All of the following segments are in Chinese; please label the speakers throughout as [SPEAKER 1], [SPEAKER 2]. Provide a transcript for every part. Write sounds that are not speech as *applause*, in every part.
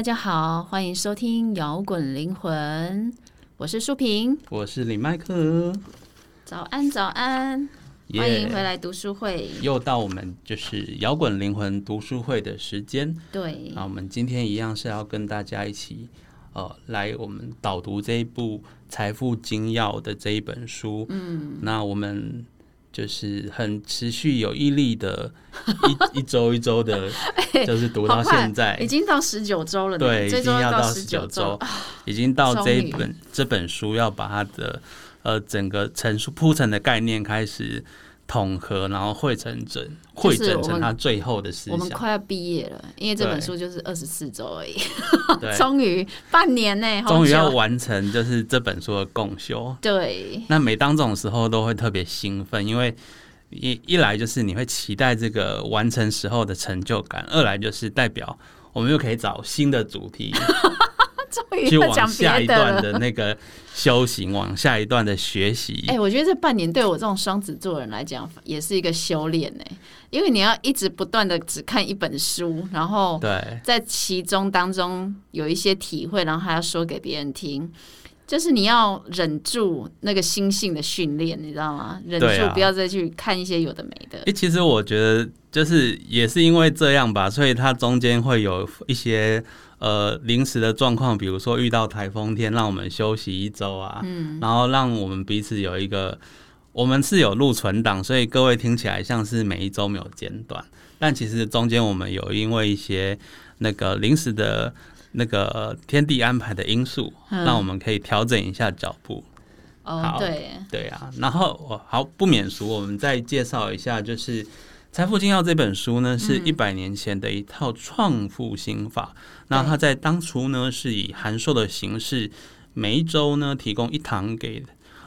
[SPEAKER 1] 大家好，欢迎收听摇滚灵魂，我是舒平，
[SPEAKER 2] 我是李麦克，
[SPEAKER 1] 早安早安，
[SPEAKER 2] 耶
[SPEAKER 1] 欢迎回来读书会。
[SPEAKER 2] 又到我们就是摇滚灵魂读书会的时间。
[SPEAKER 1] 对
[SPEAKER 2] 那我们今天一样是要跟大家一起，呃，来我们导读这一部《财富精要》的这一本书。嗯，那我们就是很持续有毅力的，一一周一周的，*laughs* 就是读到现在
[SPEAKER 1] 已。经到十九周了，
[SPEAKER 2] 对，已经要到
[SPEAKER 1] 十
[SPEAKER 2] 十九
[SPEAKER 1] 周
[SPEAKER 2] 周，，已经到这一本这本书要把它的呃整个陈述铺陈的概念开始统合，然后汇成整汇整成
[SPEAKER 1] 就是我们
[SPEAKER 2] 它最后的思想。
[SPEAKER 1] 我们快要毕业了，因为这本
[SPEAKER 2] 对。
[SPEAKER 1] 书就是二十四周而已，
[SPEAKER 2] 对，*laughs*
[SPEAKER 1] 终于半年呢，好
[SPEAKER 2] 终于要完成就是这本书的共修。
[SPEAKER 1] 对。
[SPEAKER 2] 那每当这种时候都会特别兴奋，因为一一来就是你会期待这个完成时候的成就感，二来就是代表我们又可以找新的主题 *laughs* 去
[SPEAKER 1] 要讲
[SPEAKER 2] 往下
[SPEAKER 1] 别的
[SPEAKER 2] 一段
[SPEAKER 1] 了。
[SPEAKER 2] 的那个修行，往下一段的学习。
[SPEAKER 1] 哎、我觉得这半年对我这种双子座人来讲，也是一个修炼呢，因为你要一直不断的只看一本书，然后
[SPEAKER 2] 对
[SPEAKER 1] 在其中当中有一些体会，然后还要说给别人听。就是你要忍住那个心性的训练，你知道吗？忍住不要再去看一些有的没的。
[SPEAKER 2] 诶，其实我觉得就是也是因为这样吧，所以它中间会有一些呃临时的状况，比如说遇到台风天，让我们休息一周啊，嗯，然后让我们彼此有一个，我们是有录存档，所以各位听起来像是每一周没有间断，但其实中间我们有因为一些那个临时的那个天地安排的因素，
[SPEAKER 1] 嗯。
[SPEAKER 2] 让我们可以调整一下脚步。
[SPEAKER 1] 哦，
[SPEAKER 2] 好
[SPEAKER 1] 对，
[SPEAKER 2] 对啊，然后我好不免俗，我们再介绍一下，就是《财富精要》这本书呢，是一百年前的一套创富心法。那它在当初呢，是以函授的形式，每一周呢提供一堂给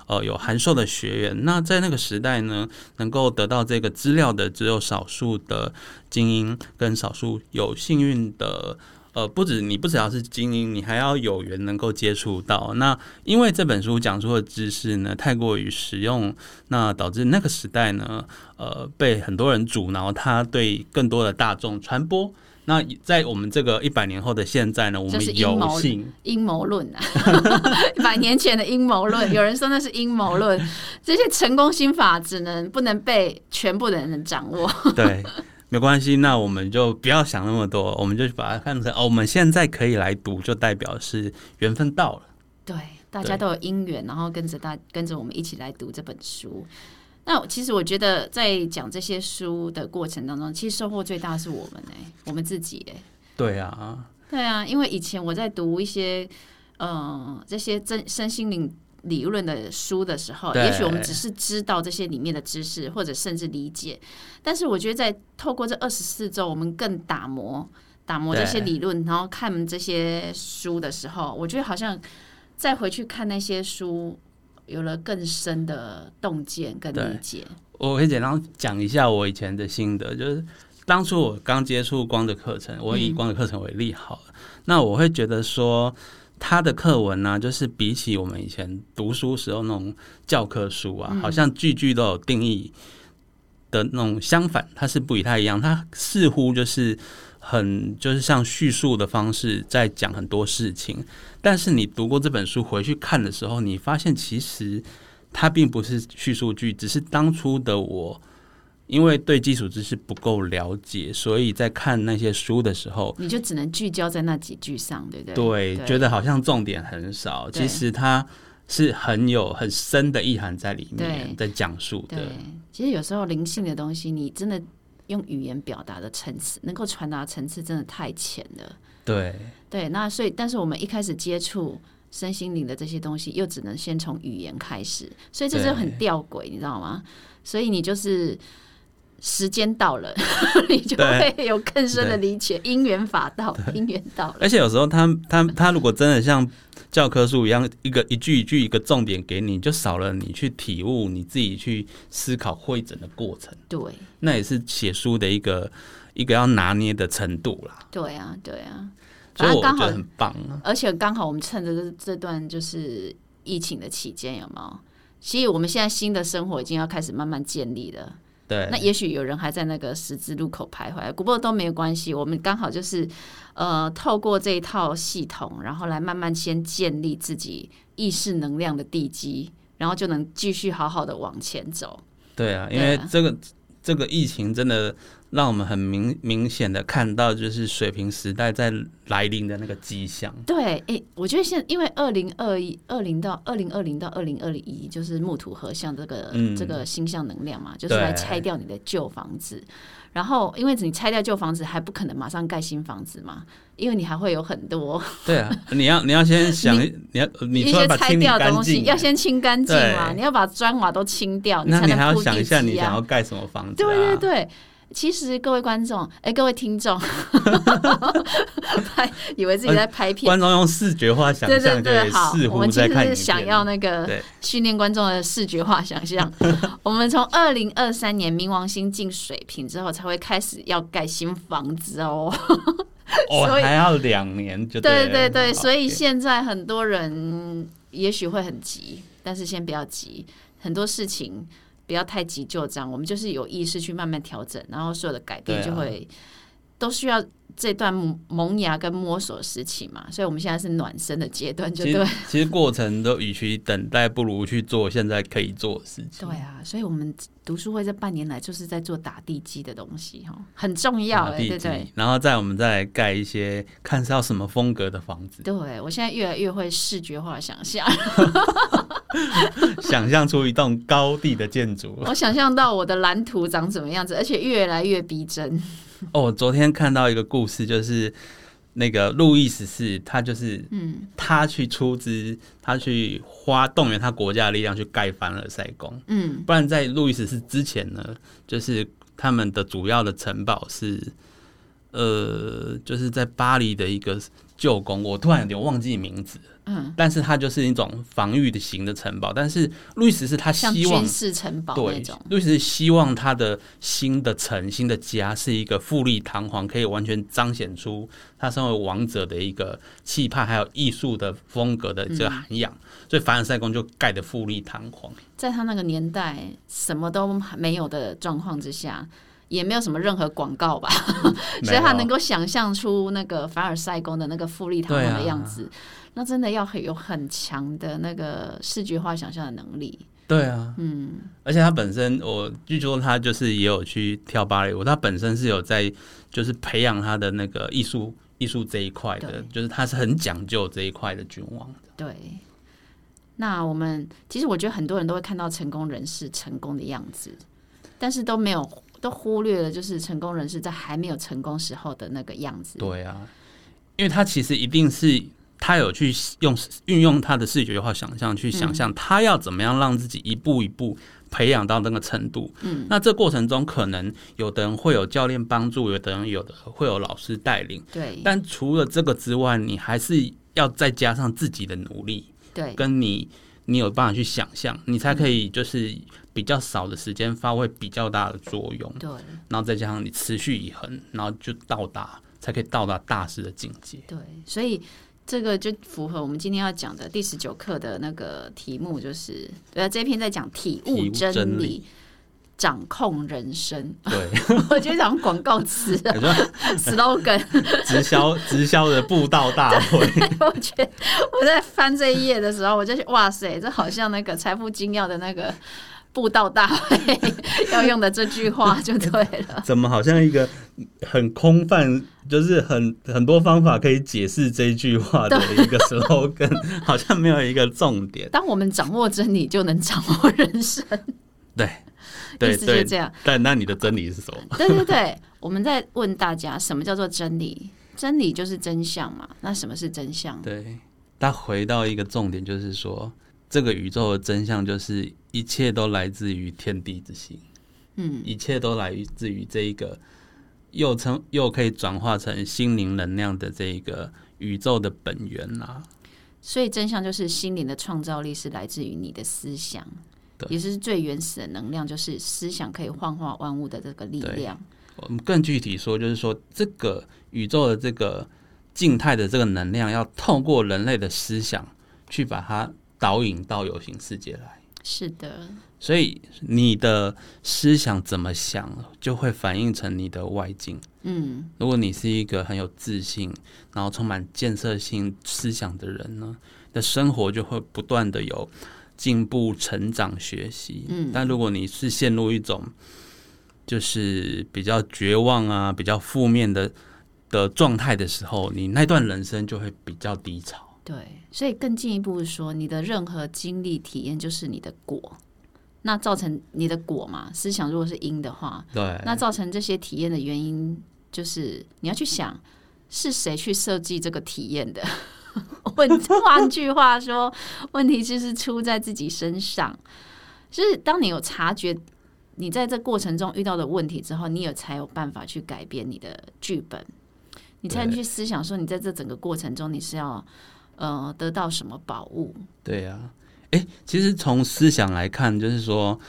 [SPEAKER 2] 呃有函授的学员。那在那个时代呢，能够得到这个资料的只有少数的精英跟少数有幸运的。呃，不止你不只要是精英，你还要有缘能够接触到。那因为这本书讲述的知识呢太过于实用，那导致那个时代呢，呃，被很多人阻挠它对更多的大众传播。那在我们这个一百年后的现在呢，我
[SPEAKER 1] 就是
[SPEAKER 2] 们有幸
[SPEAKER 1] 阴谋论啊，*laughs* 一百年前的阴谋论，有人说那是阴谋论。这些成功心法只能不能被全部的人掌握。*laughs*
[SPEAKER 2] 对，没关系，那我们就不要想那么多，我们就把它看成哦，我们现在可以来读，就代表是缘分到了。
[SPEAKER 1] 对，大家都有因缘，然后跟着大跟着我们一起来读这本书。那其实我觉得，在讲这些书的过程当中，其实收获最大的是我们哎、我们自己哎、
[SPEAKER 2] 对啊，
[SPEAKER 1] 对啊，因为以前我在读一些呃这些真身心灵理论的书的时候，也许我们只是知道这些里面的知识，或者甚至理解，但是我觉得在透过这二十四周，我们更打磨打磨这些理论，然后看这些书的时候，我觉得好像再回去看那些书。有了更深的洞见跟理解，
[SPEAKER 2] 我可以简单讲一下我以前的心得，就是当初我刚接触光的课程，我以光的课程为例好了，那我会觉得说。他的课文呢、就是比起我们以前读书时候那种教科书啊，好像句句都有定义的那种，相反，它是不太一样。它似乎就是很就是像叙述的方式在讲很多事情，但是你读过这本书回去看的时候，你发现其实它并不是叙述句，只是当初的我因为对基础知识不够了解，所以在看那些书的时候，
[SPEAKER 1] 你就只能聚焦在那几句上，对不对？
[SPEAKER 2] 对，觉得好像重点很少，其实它是很有很深的意涵在里面，
[SPEAKER 1] 对
[SPEAKER 2] 在讲述的
[SPEAKER 1] 对。，其实有时候灵性的东西，你真的用语言表达的层次，能够传达的层次真的太浅了。
[SPEAKER 2] 对
[SPEAKER 1] 对，那所以，但是我们一开始接触身心灵的这些东西，又只能先从语言开始，所以这就很吊诡，你知道吗？所以你就是时间到了，*laughs* 你就会有更深的理解，因缘法到，因缘到了。
[SPEAKER 2] 而且有时候他他他如果真的像教科书一样，一个一句一句一个重点给你，就少了你去体悟、你自己去思考、会诊的过程。
[SPEAKER 1] 对，
[SPEAKER 2] 那也是写书的一个一个要拿捏的程度啦。
[SPEAKER 1] 对啊，对啊。
[SPEAKER 2] 所以我觉得很棒啊。
[SPEAKER 1] 而且刚好我们趁着这这段就是疫情的期间，有没有？其实我们现在新的生活已经要开始慢慢建立了。
[SPEAKER 2] 对，
[SPEAKER 1] 那也许有人还在那个十字路口徘徊，不过都没有关系。我们刚好就是呃，透过这一套系统，然后来慢慢先建立自己意识能量的地基，然后就能继续好好的往前走。
[SPEAKER 2] 对啊，因为这个这个疫情真的让我们很明明显的看到，就是水平时代在来临的那个迹象。
[SPEAKER 1] 对，诶，我觉得现因为二零二一、二零到二零二零到二零二一，就是木土合相这个、
[SPEAKER 2] 嗯
[SPEAKER 1] 这个星象能量嘛，就是
[SPEAKER 2] 对
[SPEAKER 1] 来拆掉你的旧房子。然后，因为你拆掉旧房子，还不可能马上盖新房子嘛，因为你还会有很多 *laughs*
[SPEAKER 2] 对啊，你要你要先想，你要你
[SPEAKER 1] 一
[SPEAKER 2] 除了把
[SPEAKER 1] 些拆掉的东西，
[SPEAKER 2] 净，
[SPEAKER 1] 要先清干净嘛。你要把砖瓦都清掉，
[SPEAKER 2] 那你还要
[SPEAKER 1] 才能铺
[SPEAKER 2] 想一下你
[SPEAKER 1] 地基啊
[SPEAKER 2] 想要盖什么房子、啊。
[SPEAKER 1] 对对对，其实各位观众，哎，各位听众，*laughs* 拍以为自己在拍片。
[SPEAKER 2] 观众用视觉化想
[SPEAKER 1] 象对
[SPEAKER 2] 对
[SPEAKER 1] 对，好，我们其实是想要那个
[SPEAKER 2] 对
[SPEAKER 1] 训练观众的视觉化想象。*laughs* 我们从二零二三年冥王星进水瓶之后，才会开始要盖新房子哦。
[SPEAKER 2] 哦，*laughs*
[SPEAKER 1] 所以
[SPEAKER 2] 还要两年就
[SPEAKER 1] 对
[SPEAKER 2] 了
[SPEAKER 1] 对对，
[SPEAKER 2] 好
[SPEAKER 1] 所以现在很多人也许会很急，但是先不要急，很多事情不要太急就章，我们就是有意识去慢慢调整，然后所有的改变就会、都需要这段萌芽跟摸索时期嘛，所以我们现在是暖身的阶段，就对
[SPEAKER 2] 其实。其实过程都与其等待，不如去做现在可以做的事情。
[SPEAKER 1] 对啊，所以我们读书会这半年来就是在做打地基的东西哈，很重要对对。
[SPEAKER 2] 然后再我们再盖一些看是要什么风格的房子，
[SPEAKER 1] 对，我现在越来越会视觉化想象，*laughs* *laughs*
[SPEAKER 2] 想象出一栋高地的建筑。
[SPEAKER 1] 我想象到我的蓝图长什么样子，而且越来越逼真。
[SPEAKER 2] 哦，我昨天看到一个故事，就是那个路易十四，他就是
[SPEAKER 1] 嗯
[SPEAKER 2] 他去出资，他去花动员他国家的力量去盖凡尔赛宫。
[SPEAKER 1] 嗯
[SPEAKER 2] 不然在路易十四之前呢，就是他们的主要的城堡是，呃，就是在巴黎的一个旧宫，我突然有点忘记名字，
[SPEAKER 1] 嗯，
[SPEAKER 2] 但是它就是一种防御的型的城堡。但是路易十是他希望
[SPEAKER 1] 军事城堡那
[SPEAKER 2] 对
[SPEAKER 1] 种。，
[SPEAKER 2] 路易十希望他的新的城、新的家是一个富丽堂皇，可以完全彰显出他身为王者的一个气派，还有艺术的风格的这个涵养。所以凡尔赛宫就盖得富丽堂皇。
[SPEAKER 1] 在他那个年代，什么都没有的状况之下，也没有什么任何广告吧，*laughs* 所以他能够想象出那个凡尔赛宫的那个富丽堂皇的样子，那真的要很有很强的那个视觉化想象的能力。
[SPEAKER 2] 对啊，嗯，而且他本身，我据说他就是也有去跳芭蕾舞，他本身是有在就是培养他的那个艺术艺术这一块的，就是他是很讲究这一块的君王。的。
[SPEAKER 1] 对，那我们其实我觉得很多人都会看到成功人士成功的样子，但是都没有都忽略了，就是成功人士在还没有成功时候的那个样子。
[SPEAKER 2] 对啊，因为他其实一定是他有去用运用他的视觉化想象去想象他要怎么样让自己一步一步培养到那个程度。嗯，那这过程中可能有的人会有教练帮助，有的人有的会有老师带领，
[SPEAKER 1] 对
[SPEAKER 2] 但除了这个之外，你还是要再加上自己的努力。
[SPEAKER 1] 对
[SPEAKER 2] 跟你你有办法去想象，你才可以就是比较少的时间发挥比较大的作用，
[SPEAKER 1] 对
[SPEAKER 2] 然后再加上你持续以恒，然后就到达才可以到达大师的境界。
[SPEAKER 1] 对，所以这个就符合我们今天要讲的第十九课的那个题目，就是对啊，这篇在讲体悟真理。掌控人生，
[SPEAKER 2] 对，*laughs*
[SPEAKER 1] 我觉得讲广告词，*laughs* slogan。
[SPEAKER 2] 直销 *laughs* 直销的布道大会，
[SPEAKER 1] 我觉得我在翻这一页的时候，我就觉得哇塞，这好像那个财富精要的那个布道大会要用的这句话 *laughs* 就对了。
[SPEAKER 2] 怎么好像一个很空泛，就是很很多方法可以解释这句话的一个 slogan，好像没有一个重点。
[SPEAKER 1] 当我们掌握真理，就能掌握人生。
[SPEAKER 2] 对，对 *laughs*
[SPEAKER 1] 意思就这样。
[SPEAKER 2] 但那你的真理是什么？
[SPEAKER 1] 对对对，我们在问大家，什么叫做真理？真理就是真相嘛。那什么是真相？
[SPEAKER 2] 对，他回到一个重点，就是说，这个宇宙的真相就是一切都来自于天地之心，
[SPEAKER 1] 嗯，
[SPEAKER 2] 一切都来自于这一个又称又可以转化成心灵能量的这一个宇宙的本源啊。
[SPEAKER 1] 所以真相就是心灵的创造力是来自于你的思想，也是最原始的能量，就是思想可以幻化万物的这个力量。
[SPEAKER 2] 我们更具体说，就是说这个宇宙的这个静态的这个能量，要透过人类的思想去把它导引到有形世界来。
[SPEAKER 1] 是的，
[SPEAKER 2] 所以你的思想怎么想，就会反映成你的外境。
[SPEAKER 1] 嗯，
[SPEAKER 2] 如果你是一个很有自信，然后充满建设性思想的人呢，的生活就会不断的有进步、成长、学习。
[SPEAKER 1] 嗯，
[SPEAKER 2] 但如果你是陷入一种就是比较绝望啊、比较负面的的状态的时候，你那段人生就会比较低潮。
[SPEAKER 1] 对，所以更进一步说，你的任何经历体验就是你的果，那造成你的果嘛。思想如果是因的话，
[SPEAKER 2] 对，
[SPEAKER 1] 那造成这些体验的原因，就是你要去想是谁去设计这个体验的。*laughs* 问，换句话说，问题就是出在自己身上。就是当你有察觉你在这过程中遇到的问题之后，你有才有办法去改变你的剧本，你才能去思想说，你在这整个过程中你是要。呃，得到什么宝物？
[SPEAKER 2] 对呀，哎，其实从思想来看，就是说，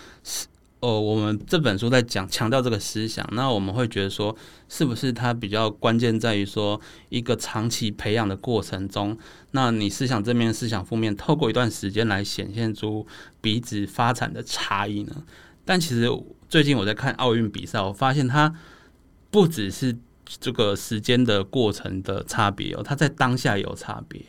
[SPEAKER 2] 哦，我们这本书在讲强调这个思想，那我们会觉得说，是不是它比较关键在于说，一个长期培养的过程中，那你思想正面、思想负面，透过一段时间来显现出彼此发展的差异呢？但其实最近我在看奥运比赛，我发现它不只是这个时间的过程的差别哦，它在当下有差别。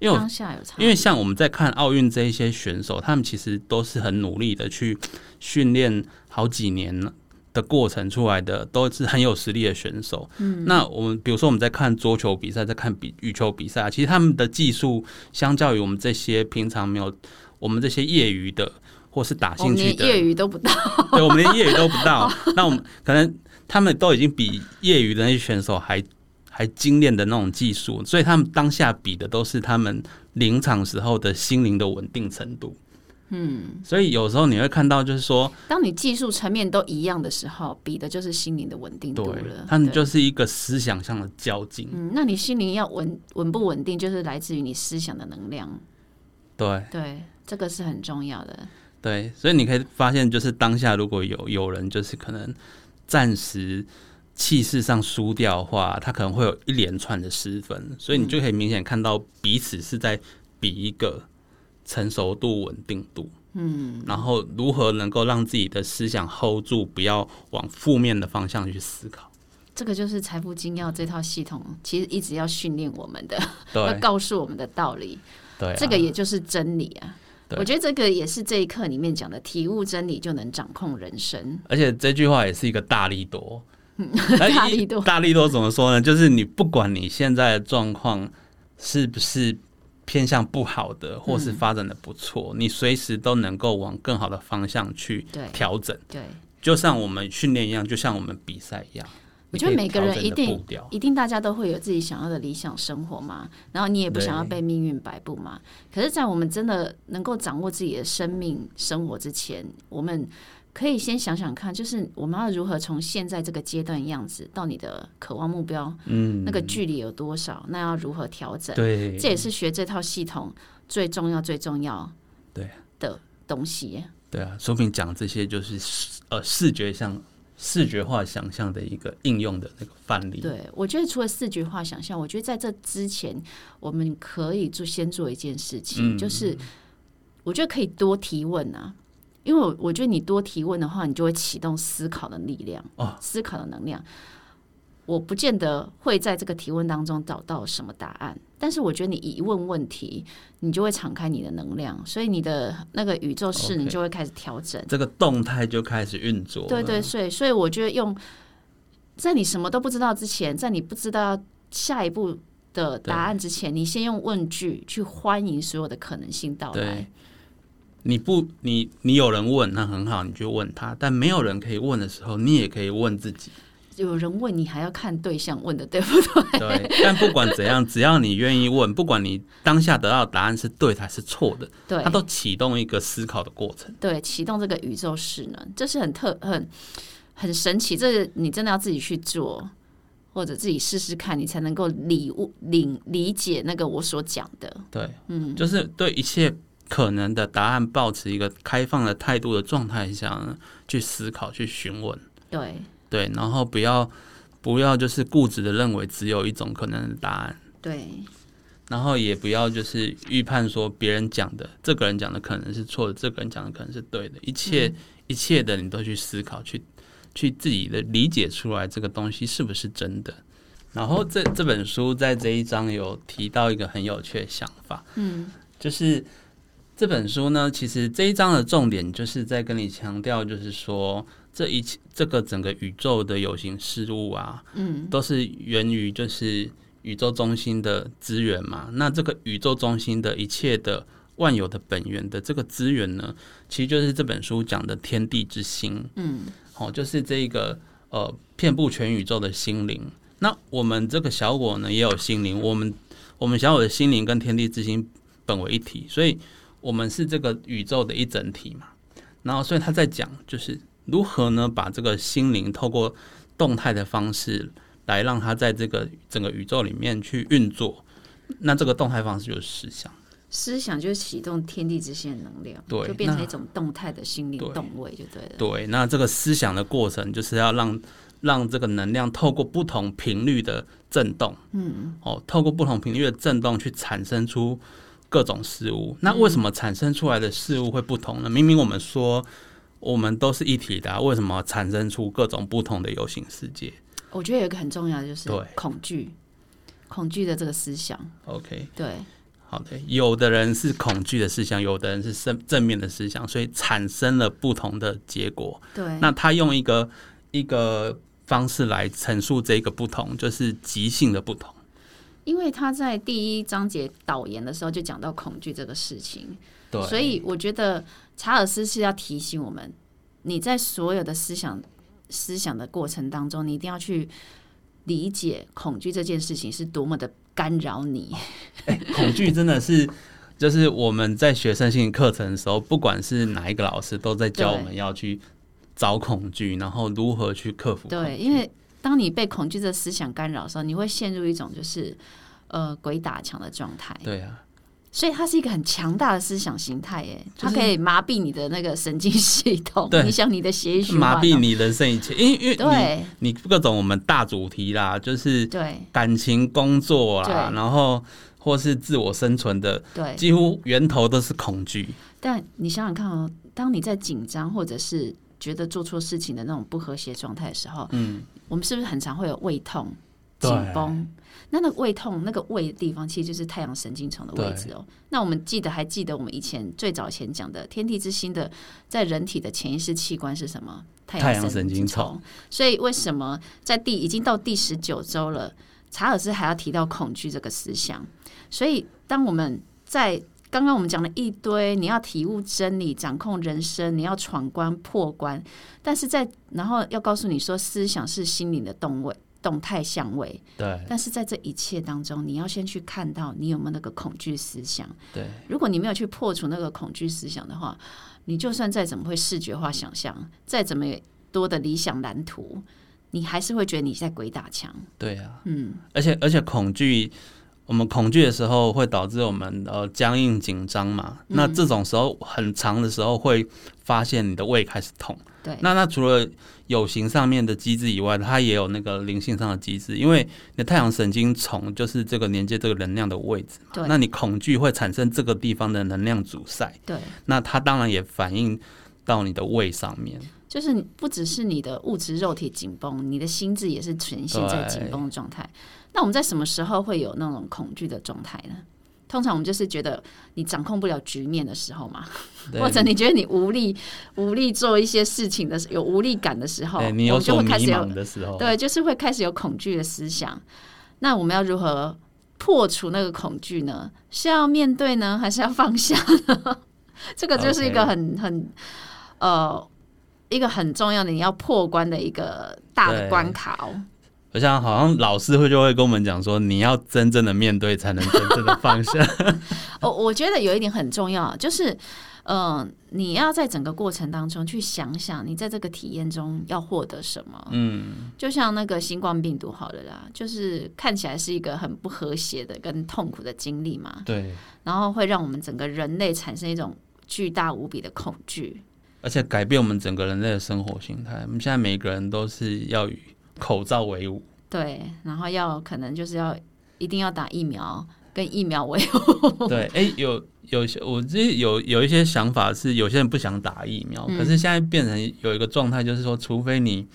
[SPEAKER 2] 因为
[SPEAKER 1] 当下有差，
[SPEAKER 2] 因为像我们在看奥运这一些选手，他们其实都是很努力的去训练好几年的过程出来的，都是很有实力的选手。
[SPEAKER 1] 嗯，
[SPEAKER 2] 那我们比如说我们在看桌球比赛，在看比羽球比赛，其实他们的技术相较于我们这些平常没有我们这些业余的或是打兴趣的
[SPEAKER 1] 业余都不到，
[SPEAKER 2] 对，我们连业余都不到。那我们可能他们都已经比业余的那些选手还。还精炼的那种技术，所以他们当下比的都是他们临场时候的心灵的稳定程度。
[SPEAKER 1] 嗯，
[SPEAKER 2] 所以有时候你会看到，就是说，
[SPEAKER 1] 当你技术层面都一样的时候，比的就是心灵的稳定度了。
[SPEAKER 2] 他们就是一个思想上的交集。
[SPEAKER 1] 嗯，那你心灵要稳稳不稳定，就是来自于你思想的能量。
[SPEAKER 2] 对
[SPEAKER 1] 对，这个是很重要的。
[SPEAKER 2] 对，所以你可以发现，就是当下如果有有人，就是可能暂时。气势上输掉的话，他可能会有一连串的失分，所以你就可以明显看到彼此是在比一个成熟度、稳定度，
[SPEAKER 1] 嗯，
[SPEAKER 2] 然后如何能够让自己的思想 hold 住，不要往负面的方向去思考。
[SPEAKER 1] 这个就是财富精要这套系统，其实一直要训练我们的，
[SPEAKER 2] 要
[SPEAKER 1] 告诉我们的道理。
[SPEAKER 2] 对，
[SPEAKER 1] 这个也就是真理啊。我觉得这个也是这一课里面讲的，体悟真理就能掌控人生。
[SPEAKER 2] 而且这句话也是一个大力多。
[SPEAKER 1] 大力多，
[SPEAKER 2] 大力多怎么说呢？就是你不管你现在的状况是不是偏向不好的，或是发展的不错，你随时都能够往更好的方向去调整。
[SPEAKER 1] 对，
[SPEAKER 2] 就像我们训练一样，就像我们比赛一样。
[SPEAKER 1] 我觉得每个人一定一定大家都会有自己想要的理想生活嘛，然后你也不想要被命运摆布嘛。可是，在我们真的能够掌握自己的生命生活之前，我们。可以先想想看，就是我们要如何从现在这个阶段样子到你的渴望目标，
[SPEAKER 2] 嗯，
[SPEAKER 1] 那个距离有多少？那要如何调整？
[SPEAKER 2] 对，
[SPEAKER 1] 这也是学这套系统最重要、最重要
[SPEAKER 2] 对
[SPEAKER 1] 的东西。
[SPEAKER 2] 对啊，说明讲这些就是呃视觉上视觉化想象的一个应用的那个范例。
[SPEAKER 1] 对，我觉得除了视觉化想象，我觉得在这之前，我们可以做先做一件事情，就是我觉得可以多提问啊。因为我我觉得你多提问的话，你就会启动思考的力量
[SPEAKER 2] 哦，
[SPEAKER 1] 思考的能量。我不见得会在这个提问当中找到什么答案，但是我觉得你一问问题，你就会敞开你的能量，所以你的那个宇宙势你就会开始调整，
[SPEAKER 2] 这个动态就开始运作。
[SPEAKER 1] 对对，所以所以我觉得用在你什么都不知道之前，在你不知道下一步的答案之前，你先用问句去欢迎所有的可能性到来。
[SPEAKER 2] 你不，你你有人问，那很好，你就问他。但没有人可以问的时候，你也可以问自己。
[SPEAKER 1] 有人问你，还要看对象问的，对不对？
[SPEAKER 2] 对。但不管怎样，*laughs* 只要你愿意问，不管你当下得到的答案是对还是错的，
[SPEAKER 1] 对，
[SPEAKER 2] 它都启动一个思考的过程。
[SPEAKER 1] 对，启动这个宇宙势能，这是很特很很神奇。这你真的要自己去做，或者自己试试看，你才能够理悟、领理解那个我所讲的。
[SPEAKER 2] 对，
[SPEAKER 1] 嗯，
[SPEAKER 2] 就是对一切。可能的答案，保持一个开放的态度的状态下呢，去思考、去询问。
[SPEAKER 1] 对
[SPEAKER 2] 对，然后不要不要就是固执的认为只有一种可能的答案。
[SPEAKER 1] 对。
[SPEAKER 2] 然后也不要就是预判说别人讲的，这个人讲的可能是错的，这个人讲的可能是对的，一切一切的你都去思考，去去自己的理解出来这个东西是不是真的。然后这这本书在这一章有提到一个很有趣的想法，
[SPEAKER 1] 嗯，
[SPEAKER 2] 就是这本书呢，其实这一章的重点就是在跟你强调，就是说这一切这个整个宇宙的有形事物啊，
[SPEAKER 1] 嗯，
[SPEAKER 2] 都是源于就是宇宙中心的资源嘛。那这个宇宙中心的一切的万有的本源的这个资源呢，其实就是这本书讲的天地之心，
[SPEAKER 1] 嗯，
[SPEAKER 2] 好，就是这个呃遍布全宇宙的心灵。那我们这个小我呢，也有心灵。我们我们小我的心灵跟天地之心本为一体，所以我们是这个宇宙的一整体嘛。然后，所以他在讲，就是如何呢，把这个心灵透过动态的方式来让它在这个整个宇宙里面去运作。那这个动态方式就是思想，
[SPEAKER 1] 思想就是启动天地之心的能量，
[SPEAKER 2] 对，
[SPEAKER 1] 就变成一种动态的心灵动位，就对了。
[SPEAKER 2] 对，那这个思想的过程就是要让。让这个能量透过不同频率的震动，
[SPEAKER 1] 嗯，
[SPEAKER 2] 哦，透过不同频率的震动去产生出各种事物。那为什么产生出来的事物会不同呢？明明我们说我们都是一体的，为什么产生出各种不同的游行世界？
[SPEAKER 1] 我觉得有一个很重要的就是
[SPEAKER 2] 对
[SPEAKER 1] 恐惧，恐惧的这个思想。
[SPEAKER 2] OK，
[SPEAKER 1] 对，
[SPEAKER 2] 好的，有的人是恐惧的思想，有的人是正正面的思想，所以产生了不同的结果。
[SPEAKER 1] 对，
[SPEAKER 2] 那他用一个一个。方式来陈述这个不同，就是即兴的不同。
[SPEAKER 1] 因为他在第一章节导言的时候就讲到恐惧这个事情，
[SPEAKER 2] 对，
[SPEAKER 1] 所以我觉得查尔斯是要提醒我们，你在所有的思想思想的过程当中，你一定要去理解恐惧这件事情是多么的干扰你。
[SPEAKER 2] 哎，恐惧真的是，就是我们在学生性课程的时候，不管是哪一个老师，都在教我们要去。找恐惧，然后如何去克服？
[SPEAKER 1] 对，因为当你被恐惧的思想干扰的时候，你会陷入一种就是呃鬼打墙的状态。
[SPEAKER 2] 对啊，
[SPEAKER 1] 所以它是一个很强大的思想形态，哎，它可以麻痹你的那个神经系统，影响你的血液循
[SPEAKER 2] 环，麻痹你人生一切。因为因为
[SPEAKER 1] 对，
[SPEAKER 2] 你各种我们大主题啦，就是
[SPEAKER 1] 对。
[SPEAKER 2] 感情、工作啦，然后或是自我生存的，
[SPEAKER 1] 对，
[SPEAKER 2] 几乎源头都是恐惧。
[SPEAKER 1] 但你想想看哦，当你在紧张或者是觉得做错事情的那种不和谐状态的时候，
[SPEAKER 2] 嗯，
[SPEAKER 1] 我们是不是很常会有胃痛、紧绷？那那个胃痛那个胃的地方，其实就是太阳神经丛的位置哦。那我们记得还记得我们以前最早前讲的天地之心的，在人体的潜意识器官是什么？
[SPEAKER 2] 太
[SPEAKER 1] 阳
[SPEAKER 2] 神经丛。
[SPEAKER 1] 所以为什么在第已经到第十九周了，查尔斯还要提到恐惧这个思想？所以当我们在刚刚我们讲了一堆，你要体悟真理、掌控人生，你要闯关破关，但是在然后要告诉你说，思想是心灵的动位、动态相位。
[SPEAKER 2] 对。
[SPEAKER 1] 但是在这一切当中，你要先去看到你有没有那个恐惧思想。
[SPEAKER 2] 对。
[SPEAKER 1] 如果你没有去破除那个恐惧思想的话，你就算再怎么会视觉化想象，再怎么多的理想蓝图，你还是会觉得你在鬼打墙。
[SPEAKER 2] 对啊。
[SPEAKER 1] 嗯。
[SPEAKER 2] 而且而且恐惧。我们恐惧的时候会导致我们呃僵硬紧张嘛？那这种时候很长的时候会发现你的胃开始痛。
[SPEAKER 1] 对。
[SPEAKER 2] 那那除了有形上面的机制以外，它也有那个灵性上的机制，因为你的太阳神经丛就是这个连接这个能量的位置嘛。
[SPEAKER 1] 对。
[SPEAKER 2] 那你恐惧会产生这个地方的能量阻塞。
[SPEAKER 1] 对。
[SPEAKER 2] 那它当然也反映到你的胃上面。
[SPEAKER 1] 就是不只是你的物质肉体紧绷，你的心智也是呈现在紧绷的状态。那我们在什么时候会有那种恐惧的状态呢？通常我们就是觉得你掌控不了局面的时候嘛，*laughs* 或者你觉得你无力无力做一些事情的时有无力感的时候，
[SPEAKER 2] 你有
[SPEAKER 1] 就会开始有
[SPEAKER 2] 的时候，
[SPEAKER 1] 对，就是会开始有恐惧的思想。那我们要如何破除那个恐惧呢？是要面对呢，还是要放下呢？*laughs* 这个就是一个很很呃一个很重要的你要破关的一个大的关卡哦。
[SPEAKER 2] 我想，好像老师会就会跟我们讲说，你要真正的面对，才能真正的放下。*laughs* *laughs*
[SPEAKER 1] 哦，我觉得有一点很重要，就是，嗯，你要在整个过程当中去想想，你在这个体验中要获得什么。
[SPEAKER 2] 嗯，
[SPEAKER 1] 就像那个新冠病毒，好了啦，就是看起来是一个很不和谐的、跟痛苦的经历嘛。
[SPEAKER 2] 对。
[SPEAKER 1] 然后会让我们整个人类产生一种巨大无比的恐惧，
[SPEAKER 2] 而且改变我们整个人类的生活形态。我们现在每个人都是要与。口罩为伍，
[SPEAKER 1] 对，然后要可能就是要一定要打疫苗，跟疫苗为伍。
[SPEAKER 2] 对，哎，有有些我这有有一些想法是，有些人不想打疫苗，可是现在变成有一个状态，就是说，除非你。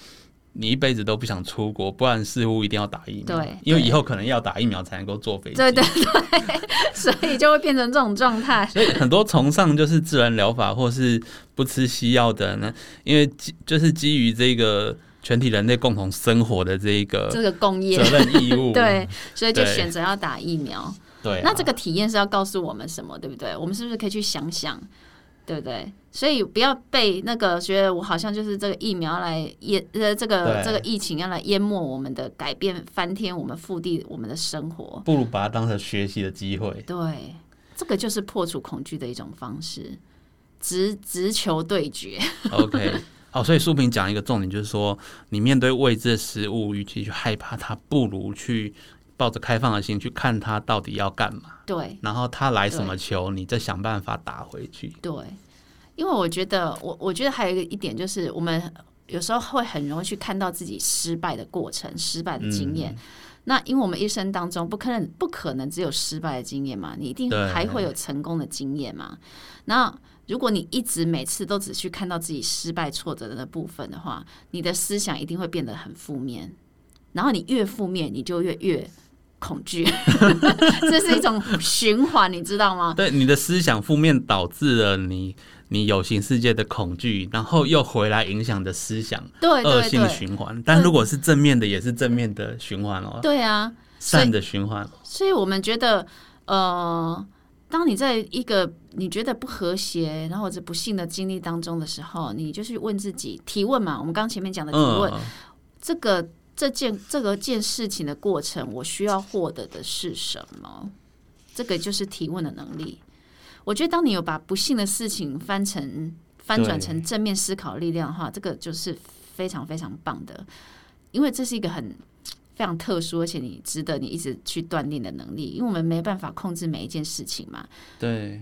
[SPEAKER 2] 你一辈子都不想出国，不然似乎一定要打疫苗。
[SPEAKER 1] 对，
[SPEAKER 2] 因为以后可能要打疫苗才能够坐飞机。
[SPEAKER 1] 对对对，*laughs* 所以就会变成这种状态。
[SPEAKER 2] 所以很多崇尚就是自然疗法或是不吃西药的呢，因为基就是基于这个全体人类共同生活的这一个
[SPEAKER 1] 这个工业
[SPEAKER 2] 责任义务。*laughs*
[SPEAKER 1] 对，所以就选择要打疫苗。
[SPEAKER 2] 对，
[SPEAKER 1] 那这个体验是要告诉我们什么？对不对？我们是不是可以去想想？对不对？所以不要被那个觉得我好像就是这个疫苗来淹呃，这个这个疫情要来淹没我们的改变翻天我们覆地我们的生活，
[SPEAKER 2] 不如把它当成学习的机会。
[SPEAKER 1] 对，这个就是破除恐惧的一种方式，直直球对决。
[SPEAKER 2] OK，好，所以苏平讲一个重点，就是说你面对未知的食物，与其去害怕它，不如去抱着开放的心去看它到底要干嘛。
[SPEAKER 1] 对，
[SPEAKER 2] 然后它来什么球，你再想办法打回去。
[SPEAKER 1] 对，因为我觉得，我我觉得还有一个一点就是，我们有时候会很容易去看到自己失败的过程、失败的经验。那因为我们一生当中不可能不可能只有失败的经验嘛，你一定还会有成功的经验嘛。那如果你一直每次都只去看到自己失败挫折的那部分的话，你的思想一定会变得很负面。然后你越负面，你就越越。恐惧，*laughs* 这是一种循环，你知道吗？
[SPEAKER 2] 对，你的思想负面导致了你你有形世界的恐惧，然后又回来影响的思想，
[SPEAKER 1] 对
[SPEAKER 2] 恶性循环。但如果是正面的，也是正面的循环哦。
[SPEAKER 1] 对啊，
[SPEAKER 2] 善的循环。
[SPEAKER 1] 所以我们觉得，呃，当你在一个你觉得不和谐，然后或者不幸的经历当中的时候，你就是问自己，提问嘛。我们刚前面讲的提问，这个。这件这个件事情的过程，我需要获得的是什么？这个就是提问的能力。我觉得，当你有把不幸的事情翻成翻转成正面思考力量的话，这个就是非常非常棒的。因为这是一个很非常特殊，而且你值得你一直去锻炼的能力。因为我们没办法控制每一件事情嘛，
[SPEAKER 2] 对，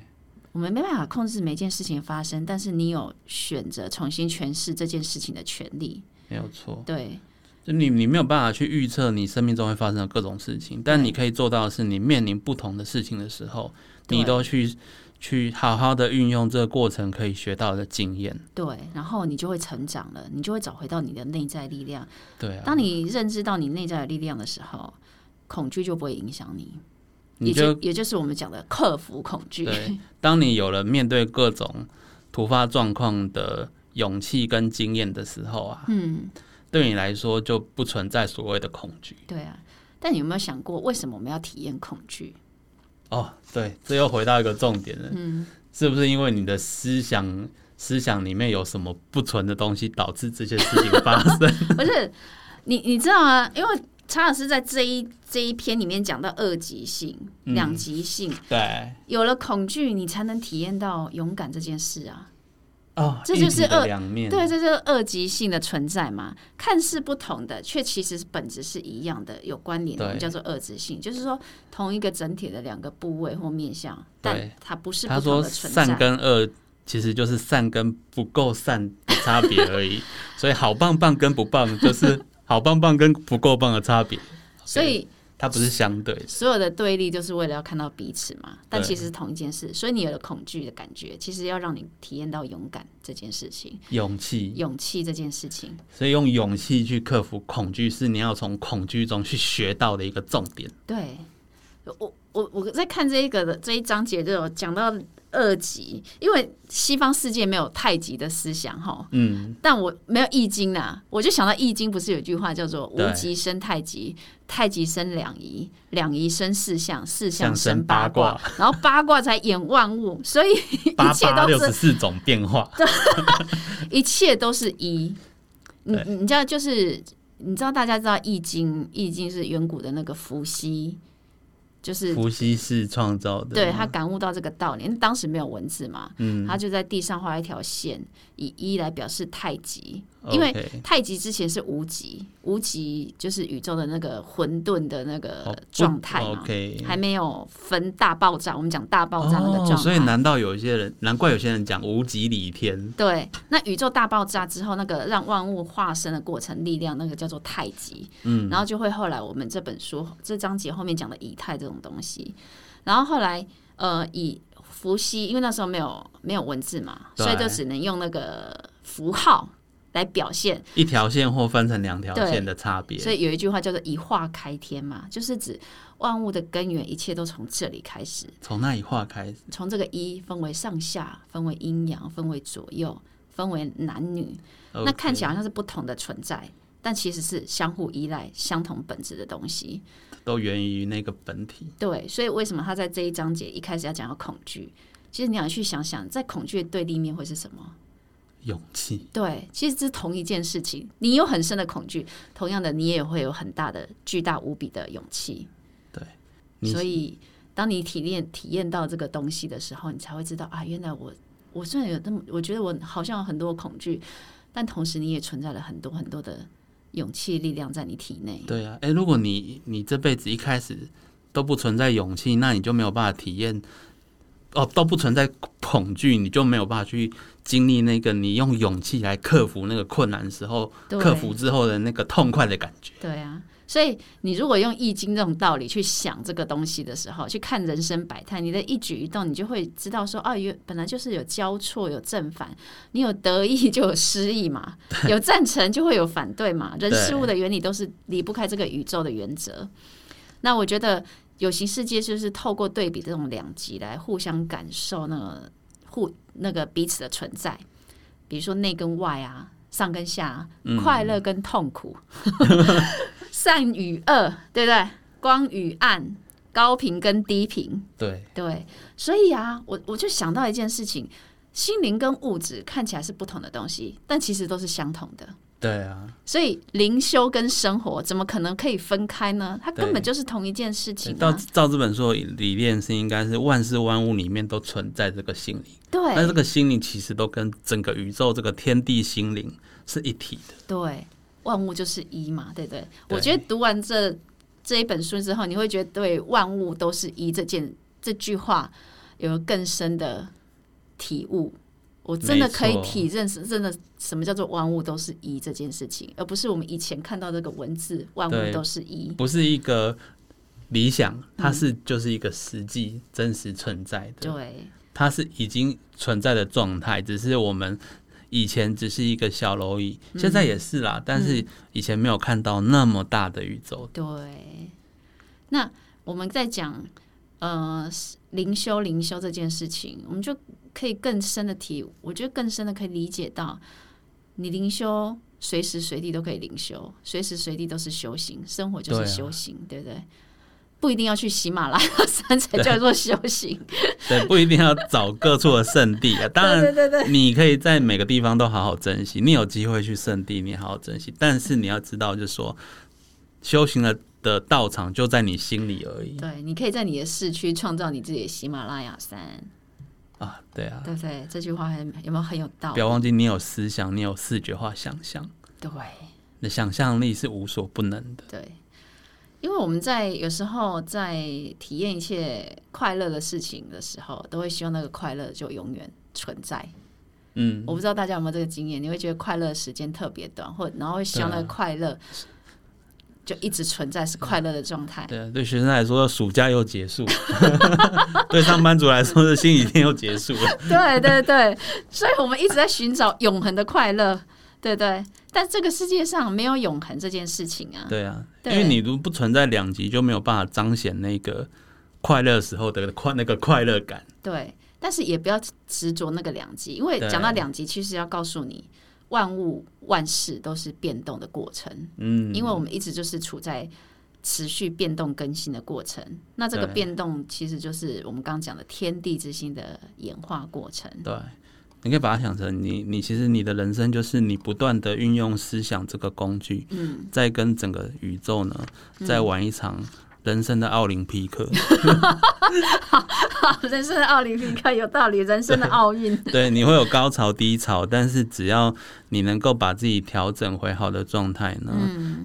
[SPEAKER 1] 我们没办法控制每一件事情发生，但是你有选择重新诠释这件事情的权利，
[SPEAKER 2] 没有错，
[SPEAKER 1] 对。
[SPEAKER 2] 就你，你没有办法去预测你生命中会发生的各种事情，但你可以做到的是，你面临不同的事情的时候，你都去去好好的运用这个过程可以学到的经验。
[SPEAKER 1] 对，然后你就会成长了，你就会找回到你的内在力量。
[SPEAKER 2] 对，
[SPEAKER 1] 当你认知到你内在的力量的时候，恐惧就不会影响你。
[SPEAKER 2] 也就
[SPEAKER 1] 也就是我们讲的克服恐惧。
[SPEAKER 2] 对，*laughs* 当你有了面对各种突发状况的勇气跟经验的时候啊，嗯。对你来说就不存在所谓的恐惧。
[SPEAKER 1] 对啊，但你有没有想过，为什么我们要体验恐惧？
[SPEAKER 2] 哦，对，这又回到一个重点了。嗯，是不是因为你的思想思想里面有什么不纯的东西，导致这些事情发生？*laughs*
[SPEAKER 1] 不是，你你知道吗？因为查尔斯在这一这一篇里面讲到二极性、两极性。
[SPEAKER 2] 对，
[SPEAKER 1] 有了恐惧，你才能体验到勇敢这件事啊。
[SPEAKER 2] 哦，
[SPEAKER 1] 这就是二
[SPEAKER 2] 对，
[SPEAKER 1] 这就是二极性的存在嘛？看似不同的，却其实本质是一样的，有关联的，叫做二极性。就是说，同一个整体的两个部位或面相，但它不是。
[SPEAKER 2] 他说善跟恶其实就是善跟不够善的差别而已，*laughs* 所以好棒棒跟不棒就是好棒棒跟不够棒的差别。
[SPEAKER 1] 所以。
[SPEAKER 2] 它不是相对，
[SPEAKER 1] 所有的对立就是为了要看到彼此嘛？但其实是同一件事，所以你有了恐惧的感觉，其实要让你体验到勇敢这件事情，
[SPEAKER 2] 勇气，
[SPEAKER 1] 勇气这件事情。
[SPEAKER 2] 所以用勇气去克服恐惧，是你要从恐惧中去学到的一个重点。
[SPEAKER 1] 对，我我我在看这一个的这一章节就有讲到。二级，因为西方世界没有太极的思想哈，嗯，但我没有易经呐，我就想到易经不是有句话叫做“无极生太极，太极生两仪，两仪生四象，四象生八卦，然后八卦才演万物”，所以 *laughs* 一切都
[SPEAKER 2] 是四种变化，*laughs*
[SPEAKER 1] 一切都是一。你你知道，就是你知道，大家知道易经，易经是远古的那个伏羲。就是
[SPEAKER 2] 伏羲是创造的，
[SPEAKER 1] 对他感悟到这个道理，因为当时没有文字嘛，嗯，他就在地上画一条线，以一来表示太极，因为太极之前是无极，无极就是宇宙的那个混沌的那个状态嘛，还没有分大爆炸，我们讲大爆炸那个状态，
[SPEAKER 2] 所以难道有一些人，难怪有些人讲无极理天，
[SPEAKER 1] 对，那宇宙大爆炸之后，那个让万物化身的过程力量，那个叫做太极，嗯，然后就会后来我们这本书这章节后面讲的以太这。种东西。然后后来呃，以伏羲，因为那时候没有没有文字嘛，所以就只能用那个符号来表现
[SPEAKER 2] 一条线或分成两条线的差别。
[SPEAKER 1] 所以有一句话叫做“一化开天”嘛，就是指万物的根源，一切都从这里开始。
[SPEAKER 2] 从那一化开始，
[SPEAKER 1] 从这个一分为上下，分为阴阳，分为左右，分为男女。那看起来好像是不同的存在，但其实是相互依赖、相同本质的东西。
[SPEAKER 2] 都源于那个本体。
[SPEAKER 1] 对，所以为什么他在这一章节一开始要讲到恐惧？其实你要去想想，在恐惧的对立面会是什么？
[SPEAKER 2] 勇气。
[SPEAKER 1] 对，其实这是同一件事情。你有很深的恐惧，同样的，你也会有很大的、巨大无比的勇气。
[SPEAKER 2] 对，
[SPEAKER 1] 所以当你体验体验到这个东西的时候，你才会知道啊，原来我我虽然有那么，我觉得我好像有很多恐惧，但同时你也存在了很多很多的。勇气力量在你体内。
[SPEAKER 2] 对啊，哎，如果你你这辈子一开始都不存在勇气，那你就没有办法体验哦，都不存在恐惧，你就没有办法去经历那个你用勇气来克服那个困难时候，克服之后的那个痛快的感觉。
[SPEAKER 1] 对啊。所以，你如果用易经这种道理去想这个东西的时候，去看人生百态，你的一举一动，你就会知道说，哦，原本来就是有交错，有正反，你有得意就有失意嘛，*laughs* 有赞成就会有反对嘛，人事物的原理都是离不开这个宇宙的原则。那我觉得有形世界就是透过对比这种两极来互相感受那个互那个彼此的存在，比如说内跟外啊，上跟下，快乐跟痛苦。*laughs* 善与恶，对不对？光与暗，高频跟低频，
[SPEAKER 2] 对
[SPEAKER 1] 对。所以啊，我我就想到一件事情：心灵跟物质看起来是不同的东西，但其实都是相同的。
[SPEAKER 2] 对啊。
[SPEAKER 1] 所以灵修跟生活怎么可能可以分开呢？它根本就是同一件事情。
[SPEAKER 2] 照照这本书理念是，应该是万事万物里面都存在这个心灵。
[SPEAKER 1] 对。
[SPEAKER 2] 那这个心灵其实都跟整个宇宙这个天地心灵是一体的。
[SPEAKER 1] 对。万物就是一嘛，对不对？我觉得读完这这一本书之后，你会觉得对万物都是一这件这句话有更深的体悟。我真的可以体认是真的什么叫做万物都是一这件事情，而不是我们以前看到这个文字万物都是一，
[SPEAKER 2] 不是一个理想，它是就是一个实际真实存在的。
[SPEAKER 1] 对，
[SPEAKER 2] 它是已经存在的状态，只是我们。以前只是一个小蝼蚁，现在也是啦。但是以前没有看到那么大的宇宙。
[SPEAKER 1] 对，那我们在讲呃灵修灵修这件事情，我们就可以更深的体，我觉得更深的可以理解到，你灵修随时随地都可以灵修，随时随地都是修行，生活就是修行，对不对？不一定要去喜马拉雅山才叫做修行，
[SPEAKER 2] 对，不一定要找各处的圣地啊。*laughs* 当然，
[SPEAKER 1] 对对对，
[SPEAKER 2] 你可以在每个地方都好好珍惜。你有机会去圣地，你好好珍惜。但是你要知道，就是说，修行的的道场就在你心里而已。
[SPEAKER 1] 对，你可以在你的市区创造你自己的喜马拉雅山
[SPEAKER 2] 啊。对啊，
[SPEAKER 1] 对不对？这句话很有没有很有道理？
[SPEAKER 2] 不要忘记，你有思想，你有视觉化想象。
[SPEAKER 1] 对，
[SPEAKER 2] 你的想象力是无所不能的。
[SPEAKER 1] 对。因为我们在有时候在体验一切快乐的事情的时候，都会希望那个快乐就永远存在。
[SPEAKER 2] 嗯，
[SPEAKER 1] 我不知道大家有没有这个经验，你会觉得快乐时间特别短，或然后会希望那个快乐就一直存在，是快乐的状态。
[SPEAKER 2] 对，对学生来说，暑假又结束；*laughs* 对上班族来说，是星期天又结束了。*laughs*
[SPEAKER 1] 对对对，所以我们一直在寻找永恒的快乐。对对，但这个世界上没有永恒这件事情啊。
[SPEAKER 2] 对啊，因为你如不存在两极，就没有办法彰显那个快乐时候的快那个快乐感。
[SPEAKER 1] 对，但是也不要执着那个两极，因为讲到两极，其实要告诉你，万物万事都是变动的过程。
[SPEAKER 2] 嗯，
[SPEAKER 1] 因为我们一直就是处在持续变动更新的过程。那这个变动其实就是我们刚刚讲的天地之心的演化过程。
[SPEAKER 2] 对。你可以把它想成你，你其实你的人生就是你不断的运用思想这个工具，
[SPEAKER 1] 嗯，
[SPEAKER 2] 在跟整个宇宙呢，在玩一场人生的奥林匹克。
[SPEAKER 1] 好，*laughs* 人生的奥林匹克有道理，人生的奥运。*laughs*
[SPEAKER 2] 对，你会有高潮低潮，但是只要你能够把自己调整回好的状态呢，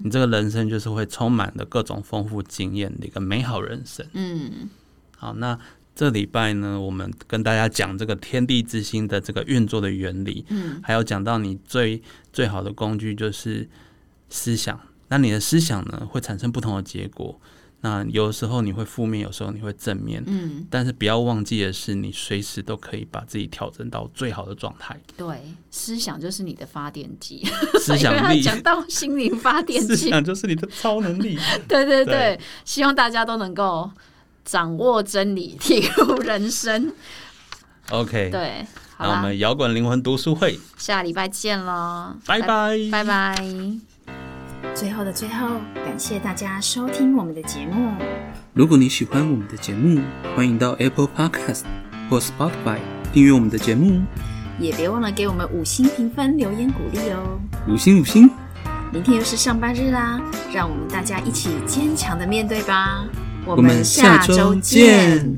[SPEAKER 2] 你这个人生就是会充满了各种丰富经验的一个美好人生。
[SPEAKER 1] 嗯，
[SPEAKER 2] 好，那。这礼拜呢，我们跟大家讲这个天地之心的这个运作的原理，
[SPEAKER 1] 嗯，
[SPEAKER 2] 还有讲到你最最好的工具就是思想。那你的思想呢，会产生不同的结果。那有的时候你会负面，有时候你会正面，
[SPEAKER 1] 嗯，
[SPEAKER 2] 但是不要忘记的是，你随时都可以把自己调整到最好的状态。
[SPEAKER 1] 对，思想就是你的发电机，*laughs*
[SPEAKER 2] 思想力。*laughs*
[SPEAKER 1] 讲到心灵发电机。
[SPEAKER 2] 思，想就是你的超能力。*laughs*
[SPEAKER 1] 对对对。
[SPEAKER 2] 对，
[SPEAKER 1] 希望大家都能够掌握真理，体悟人生。
[SPEAKER 2] OK，
[SPEAKER 1] 对，好，
[SPEAKER 2] 那我们摇滚灵魂读书会，
[SPEAKER 1] 下礼拜见喽，
[SPEAKER 2] 拜拜，
[SPEAKER 1] 拜拜。
[SPEAKER 3] 最后的最后，感谢大家收听我们的节目。
[SPEAKER 4] 如果你喜欢我们的节目，欢迎到 Apple Podcast 或 Spotify 订阅我们的节目，
[SPEAKER 3] 也别忘了给我们五星评分、留言鼓励哦。
[SPEAKER 4] 五星五星。
[SPEAKER 3] 明天又是上班日啦，让我们大家一起坚强的面对吧。我
[SPEAKER 4] 我们下周见。